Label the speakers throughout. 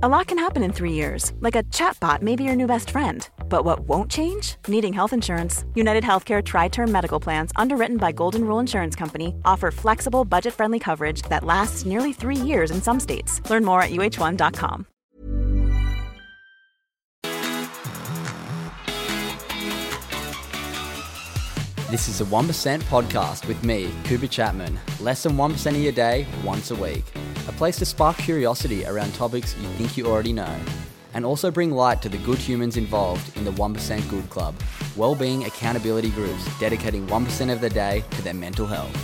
Speaker 1: A lot can happen in three years, like a chatbot may be your new best friend. But what won't change? Needing health insurance. United Healthcare Tri Term Medical Plans, underwritten by Golden Rule Insurance Company, offer flexible, budget friendly coverage that lasts nearly three years in some states. Learn more at uh1.com.
Speaker 2: This is a 1% podcast with me, Cooper Chapman. Less than 1% of your day, once a week. A place to spark curiosity around topics you think you already know. And also bring light to the good humans involved in the 1% Good Club, well-being accountability groups dedicating 1% of the day to their mental health.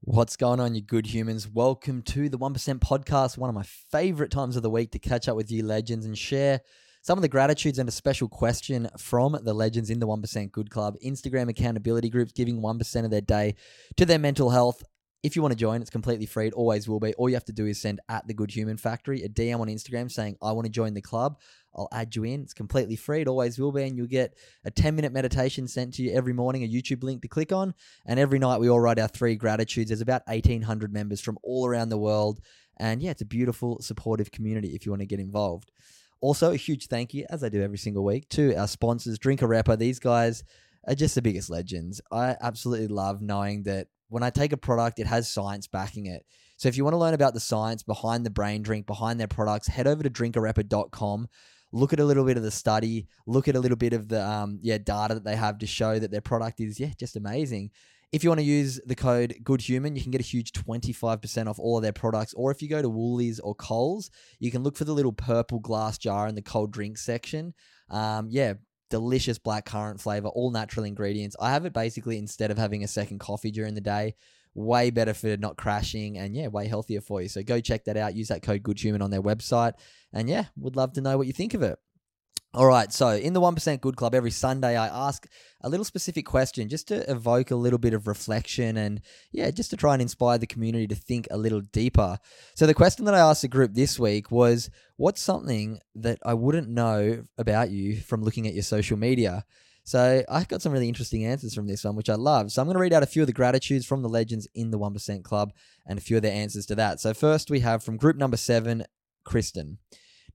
Speaker 2: What's going on, you good humans? Welcome to the 1% podcast, one of my favorite times of the week to catch up with you legends and share some of the gratitudes and a special question from the legends in the 1% Good Club, Instagram accountability groups giving 1% of their day to their mental health. If you want to join, it's completely free. It always will be. All you have to do is send at the Good Human Factory a DM on Instagram saying, I want to join the club. I'll add you in. It's completely free. It always will be. And you'll get a 10 minute meditation sent to you every morning, a YouTube link to click on. And every night we all write our three gratitudes. There's about 1,800 members from all around the world. And yeah, it's a beautiful, supportive community if you want to get involved. Also, a huge thank you, as I do every single week, to our sponsors, Drink Arepa. These guys are just the biggest legends. I absolutely love knowing that when I take a product, it has science backing it. So if you want to learn about the science behind the brain drink, behind their products, head over to drinkarepa.com. Look at a little bit of the study. Look at a little bit of the um, yeah data that they have to show that their product is yeah just amazing. If you want to use the code GoodHuman, you can get a huge 25% off all of their products. Or if you go to Woolies or Coles, you can look for the little purple glass jar in the cold drink section. Um, yeah, delicious black currant flavor, all natural ingredients. I have it basically instead of having a second coffee during the day. Way better for not crashing and yeah, way healthier for you. So go check that out. Use that code GoodHuman on their website. And yeah, would love to know what you think of it. All right, so in the 1% Good Club, every Sunday I ask a little specific question just to evoke a little bit of reflection and, yeah, just to try and inspire the community to think a little deeper. So the question that I asked the group this week was What's something that I wouldn't know about you from looking at your social media? So I got some really interesting answers from this one, which I love. So I'm going to read out a few of the gratitudes from the legends in the 1% Club and a few of their answers to that. So first we have from group number seven, Kristen.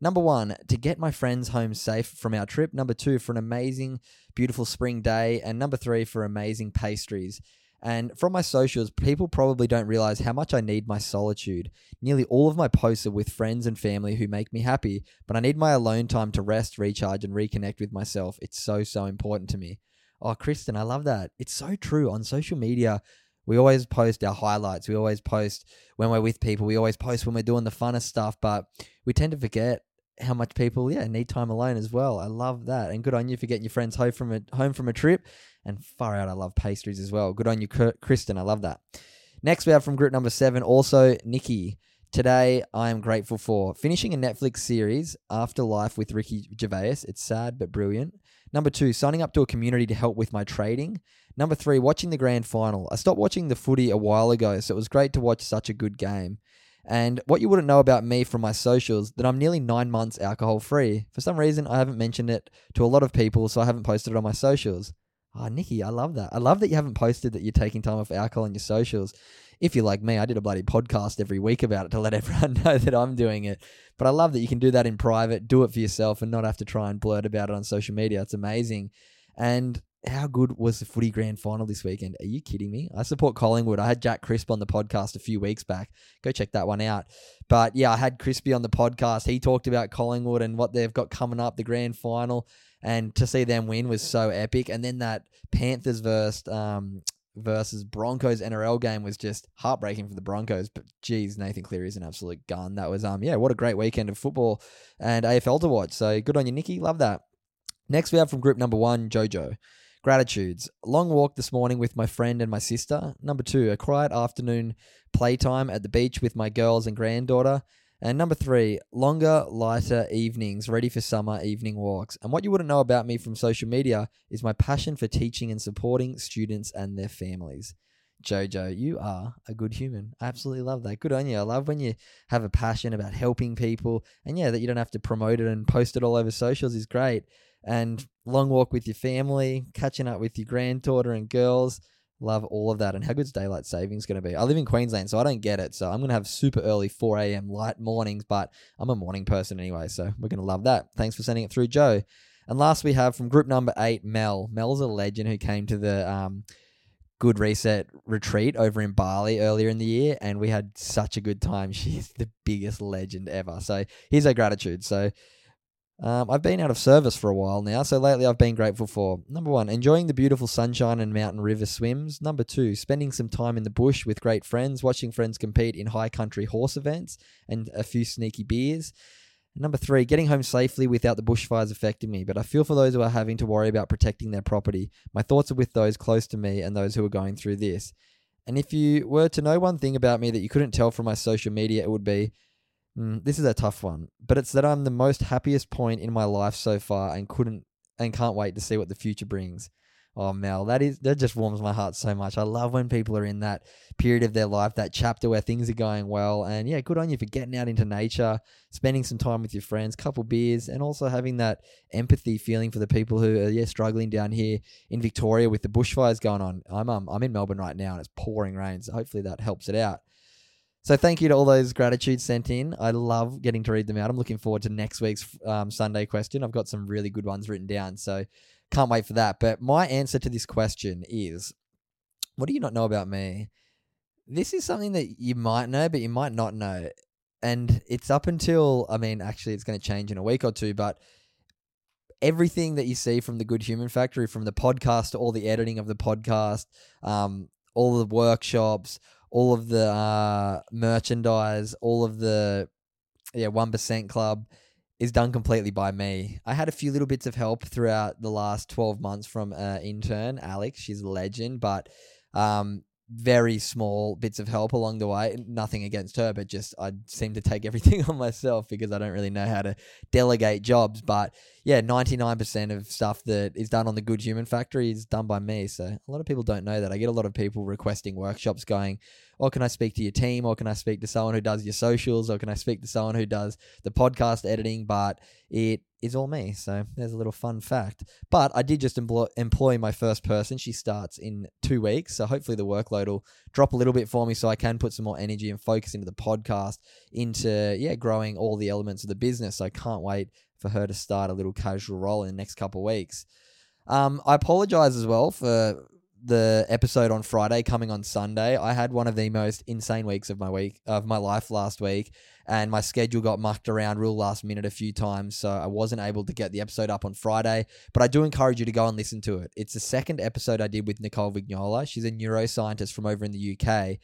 Speaker 2: Number one, to get my friends home safe from our trip. Number two, for an amazing, beautiful spring day. And number three, for amazing pastries. And from my socials, people probably don't realize how much I need my solitude. Nearly all of my posts are with friends and family who make me happy, but I need my alone time to rest, recharge, and reconnect with myself. It's so, so important to me. Oh, Kristen, I love that. It's so true. On social media, we always post our highlights. We always post when we're with people. We always post when we're doing the funnest stuff, but we tend to forget how much people yeah need time alone as well. I love that, and good on you for getting your friends home from a home from a trip. And far out, I love pastries as well. Good on you, Kristen. I love that. Next, we have from group number seven, also Nikki. Today, I am grateful for finishing a Netflix series, Afterlife with Ricky Gervais. It's sad but brilliant. Number two, signing up to a community to help with my trading. Number three, watching the grand final. I stopped watching the footy a while ago, so it was great to watch such a good game. And what you wouldn't know about me from my socials, that I'm nearly nine months alcohol free. For some reason, I haven't mentioned it to a lot of people, so I haven't posted it on my socials. Oh, Nikki, I love that. I love that you haven't posted that you're taking time off alcohol on your socials. If you're like me, I did a bloody podcast every week about it to let everyone know that I'm doing it. But I love that you can do that in private, do it for yourself, and not have to try and blurt about it on social media. It's amazing. And how good was the footy grand final this weekend? Are you kidding me? I support Collingwood. I had Jack Crisp on the podcast a few weeks back. Go check that one out. But yeah, I had Crispy on the podcast. He talked about Collingwood and what they've got coming up, the grand final. And to see them win was so epic. And then that Panthers versus um, versus Broncos NRL game was just heartbreaking for the Broncos. But geez, Nathan Cleary is an absolute gun. That was um yeah, what a great weekend of football and AFL to watch. So good on you, Nikki. Love that. Next we have from group number one, Jojo. Gratitudes. Long walk this morning with my friend and my sister. Number two, a quiet afternoon playtime at the beach with my girls and granddaughter. And number three, longer, lighter evenings ready for summer evening walks. And what you wouldn't know about me from social media is my passion for teaching and supporting students and their families. Jojo, you are a good human. I absolutely love that. Good on you. I love when you have a passion about helping people. And yeah, that you don't have to promote it and post it all over socials is great and long walk with your family, catching up with your granddaughter and girls. Love all of that. And how good's daylight savings going to be? I live in Queensland, so I don't get it. So I'm going to have super early 4 a.m. light mornings, but I'm a morning person anyway. So we're going to love that. Thanks for sending it through, Joe. And last we have from group number eight, Mel. Mel's a legend who came to the um, Good Reset retreat over in Bali earlier in the year, and we had such a good time. She's the biggest legend ever. So here's our gratitude. So um, I've been out of service for a while now, so lately I've been grateful for number one, enjoying the beautiful sunshine and mountain river swims. Number two, spending some time in the bush with great friends, watching friends compete in high country horse events and a few sneaky beers. Number three, getting home safely without the bushfires affecting me. But I feel for those who are having to worry about protecting their property. My thoughts are with those close to me and those who are going through this. And if you were to know one thing about me that you couldn't tell from my social media, it would be Mm, this is a tough one, but it's that I'm the most happiest point in my life so far, and couldn't and can't wait to see what the future brings. Oh, Mel, that is that just warms my heart so much. I love when people are in that period of their life, that chapter where things are going well, and yeah, good on you for getting out into nature, spending some time with your friends, couple beers, and also having that empathy feeling for the people who are yeah struggling down here in Victoria with the bushfires going on. I'm um, I'm in Melbourne right now, and it's pouring rain, so hopefully that helps it out. So thank you to all those gratitudes sent in. I love getting to read them out. I'm looking forward to next week's um, Sunday question. I've got some really good ones written down, so can't wait for that. But my answer to this question is, what do you not know about me? This is something that you might know, but you might not know. And it's up until, I mean, actually, it's going to change in a week or two, but everything that you see from the Good Human Factory, from the podcast to all the editing of the podcast, um, all the workshops, all of the uh, merchandise, all of the yeah one percent club is done completely by me. I had a few little bits of help throughout the last twelve months from an intern, Alex. She's a legend, but um, very small bits of help along the way. Nothing against her, but just I seem to take everything on myself because I don't really know how to delegate jobs. But yeah, 99% of stuff that is done on the Good Human Factory is done by me. So a lot of people don't know that. I get a lot of people requesting workshops going, or can I speak to your team? Or can I speak to someone who does your socials? Or can I speak to someone who does the podcast editing? But it is all me. So there's a little fun fact. But I did just employ, employ my first person. She starts in two weeks. So hopefully the workload will drop a little bit for me so I can put some more energy and focus into the podcast, into, yeah, growing all the elements of the business. So I can't wait for her to start a little casual role in the next couple of weeks. Um, I apologize as well for the episode on Friday coming on Sunday. I had one of the most insane weeks of my week of my life last week, and my schedule got mucked around real last minute a few times, so I wasn't able to get the episode up on Friday. But I do encourage you to go and listen to it. It's the second episode I did with Nicole Vignola. She's a neuroscientist from over in the UK,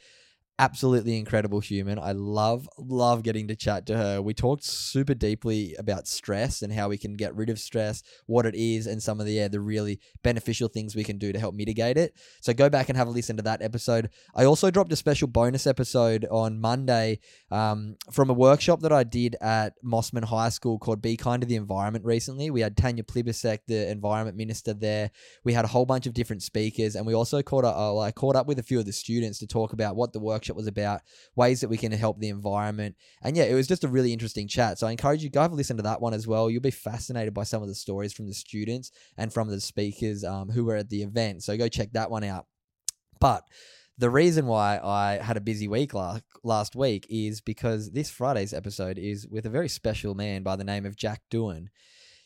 Speaker 2: absolutely incredible human. I love, love getting to chat to her. We talked super deeply about stress and how we can get rid of stress, what it is, and some of the yeah, the really beneficial things we can do to help mitigate it. So go back and have a listen to that episode. I also dropped a special bonus episode on Monday um, from a workshop that I did at Mossman High School called Be Kind to the Environment recently. We had Tanya Plibersek, the environment minister there. We had a whole bunch of different speakers, and we also caught up, uh, I caught up with a few of the students to talk about what the workshop workshop was about, ways that we can help the environment. And yeah, it was just a really interesting chat. So I encourage you, go have a listen to that one as well. You'll be fascinated by some of the stories from the students and from the speakers um, who were at the event. So go check that one out. But the reason why I had a busy week last, last week is because this Friday's episode is with a very special man by the name of Jack Doohan.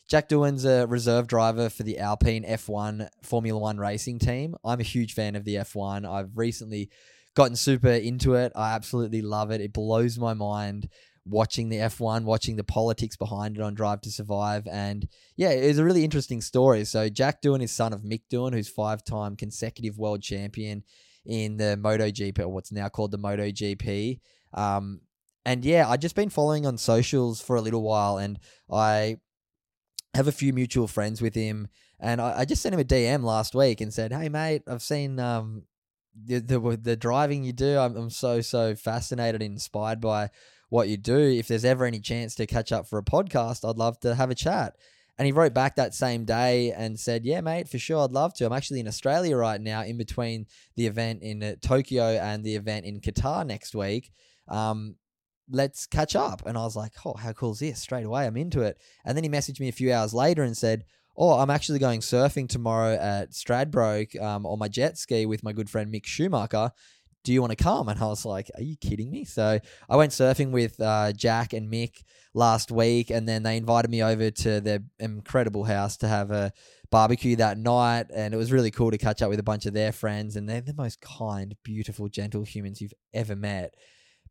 Speaker 2: Jack Doohan's a reserve driver for the Alpine F1 Formula One racing team. I'm a huge fan of the F1. I've recently gotten super into it. I absolutely love it. It blows my mind watching the F1, watching the politics behind it on Drive to Survive. And yeah, it was a really interesting story. So, Jack Doohan is son of Mick Doohan, who's five time consecutive world champion in the MotoGP, or what's now called the MotoGP. Um, and yeah, I've just been following on socials for a little while, and I have a few mutual friends with him. And I, I just sent him a DM last week and said, "Hey, mate, I've seen um, the, the, the driving you do, I'm, I'm so, so fascinated and inspired by what you do. If there's ever any chance to catch up for a podcast, I'd love to have a chat. And he wrote back that same day and said, Yeah, mate, for sure, I'd love to. I'm actually in Australia right now, in between the event in uh, Tokyo and the event in Qatar next week. Um, let's catch up. And I was like, Oh, how cool is this? Straight away, I'm into it. And then he messaged me a few hours later and said, oh, I'm actually going surfing tomorrow at Stradbroke um, on my jet ski with my good friend Mick Schumacher. Do you want to come? And I was like, are you kidding me? So I went surfing with uh, Jack and Mick last week, and then they invited me over to their incredible house to have a barbecue that night. And it was really cool to catch up with a bunch of their friends. And they're the most kind, beautiful, gentle humans you've ever met,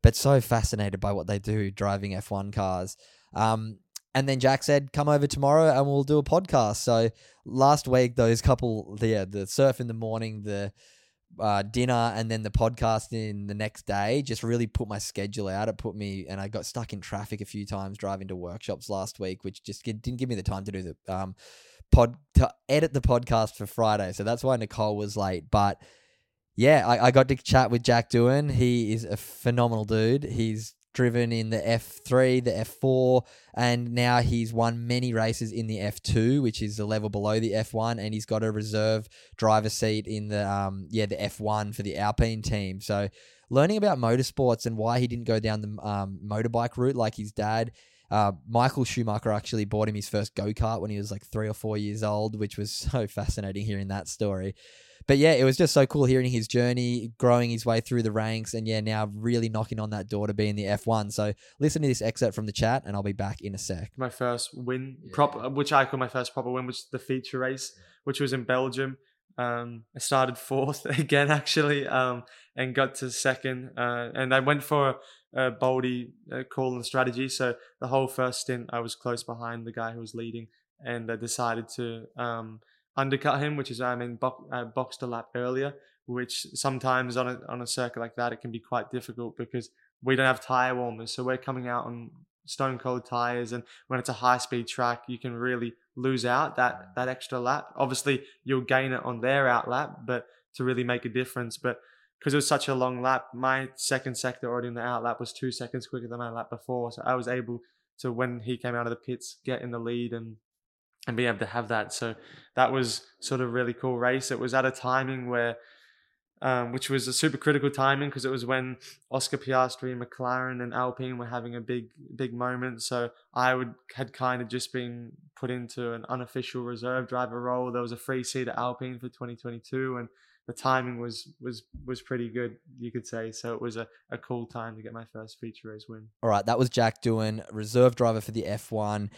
Speaker 2: but so fascinated by what they do driving F1 cars. Um, and then Jack said, "Come over tomorrow and we'll do a podcast." So last week, those couple, yeah, the surf in the morning, the uh, dinner, and then the podcast in the next day, just really put my schedule out. It put me, and I got stuck in traffic a few times driving to workshops last week, which just didn't give me the time to do the um, pod to edit the podcast for Friday. So that's why Nicole was late, but. Yeah, I, I got to chat with Jack Doohan. He is a phenomenal dude. He's driven in the F3, the F4, and now he's won many races in the F2, which is the level below the F1, and he's got a reserve driver seat in the um yeah the F1 for the Alpine team. So learning about motorsports and why he didn't go down the um, motorbike route like his dad. Uh, Michael Schumacher actually bought him his first go kart when he was like three or four years old, which was so fascinating hearing that story but yeah, it was just so cool hearing his journey, growing his way through the ranks, and yeah, now really knocking on that door to be in the F1. So listen to this excerpt from the chat, and I'll be back in a sec.
Speaker 3: My first win, yeah. prop, which I call my first proper win, was the feature race, which was in Belgium. Um, I started fourth again, actually, um, and got to second. Uh, and I went for a boldy uh, call and strategy. So the whole first stint, I was close behind the guy who was leading, and I decided to um, undercut him, which is I mean bo- uh, boxed a lap earlier, which sometimes on a on a circuit like that it can be quite difficult because we don't have tire warmers, so we're coming out on stone cold tires, and when it's a high speed track, you can really lose out that that extra lap. Obviously, you'll gain it on their out lap, but to really make a difference, but because it was such a long lap, my second sector already in the out lap was two seconds quicker than my lap before, so I was able to when he came out of the pits get in the lead and and being able to have that. So that was sort of really cool race. It was at a timing where, um, which was a super critical timing because it was when Oscar Piastri, McLaren, and Alpine were having a big, big moment. So I would had kind of just been put into an unofficial reserve driver role. There was a free seat at Alpine for 2022, and the timing was was was pretty good, you could say. So it was a, a cool time to get my first feature race win.
Speaker 2: All right, that was Jack Doohan reserve driver for the F1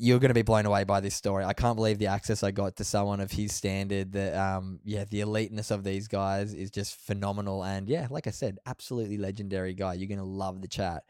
Speaker 2: you're going to be blown away by this story. I can't believe the access I got to someone of his standard. That um, yeah, the eliteness of these guys is just phenomenal. And yeah, like I said, absolutely legendary guy. You're going to love the chat.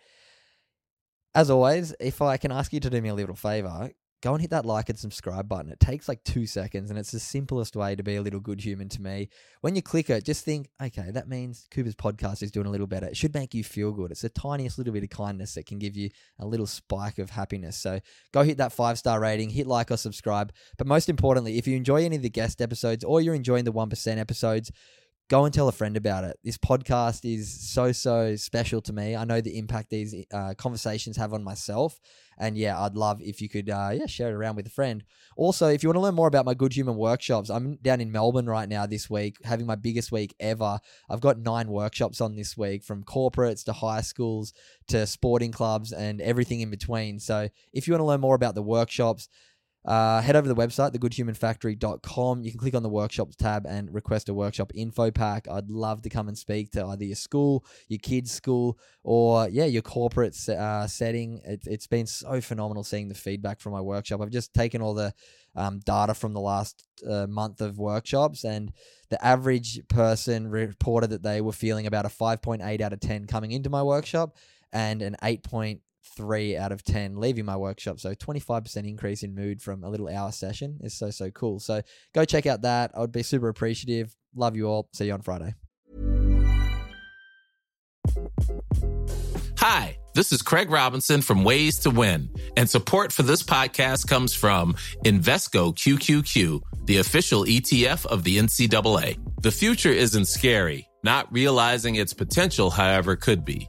Speaker 2: As always, if I can ask you to do me a little favor, go and hit that like and subscribe button. It takes like two seconds and it's the simplest way to be a little good human to me. When you click it, just think, okay, that means Cooper's podcast is doing a little better. It should make you feel good. It's the tiniest little bit of kindness that can give you a little spike of happiness. So go hit that five star rating, hit like or subscribe. But most importantly, if you enjoy any of the guest episodes or you're enjoying the 1% episodes, go and tell a friend about it. This podcast is so, so special to me. I know the impact these uh, conversations have on myself. And yeah, I'd love if you could uh, yeah, share it around with a friend. Also, if you want to learn more about my Good Human workshops, I'm down in Melbourne right now this week, having my biggest week ever. I've got nine workshops on this week from corporates to high schools to sporting clubs and everything in between. So if you want to learn more about the workshops, uh, head over to the website, thegoodhumanfactory.com. You can click on the workshops tab and request a workshop info pack. I'd love to come and speak to either your school, your kids' school, or yeah, your corporate uh, setting. It, has been so phenomenal seeing the feedback from my workshop. I've just taken all the um, data from the last uh, month of workshops, and the average person reported that they were feeling about a 5.8 out of 10 coming into my workshop and an 8 three out of 10 leaving my workshop. So 25% increase in mood from a little hour session is so, so cool. So go check out that. I would be super appreciative. Love you all. See you on Friday.
Speaker 4: Hi, this is Craig Robinson from Ways to Win, and support for this podcast comes from Invesco QQQ, the official ETF of the NCAA. The future isn't scary. Not realizing its potential, however, could be.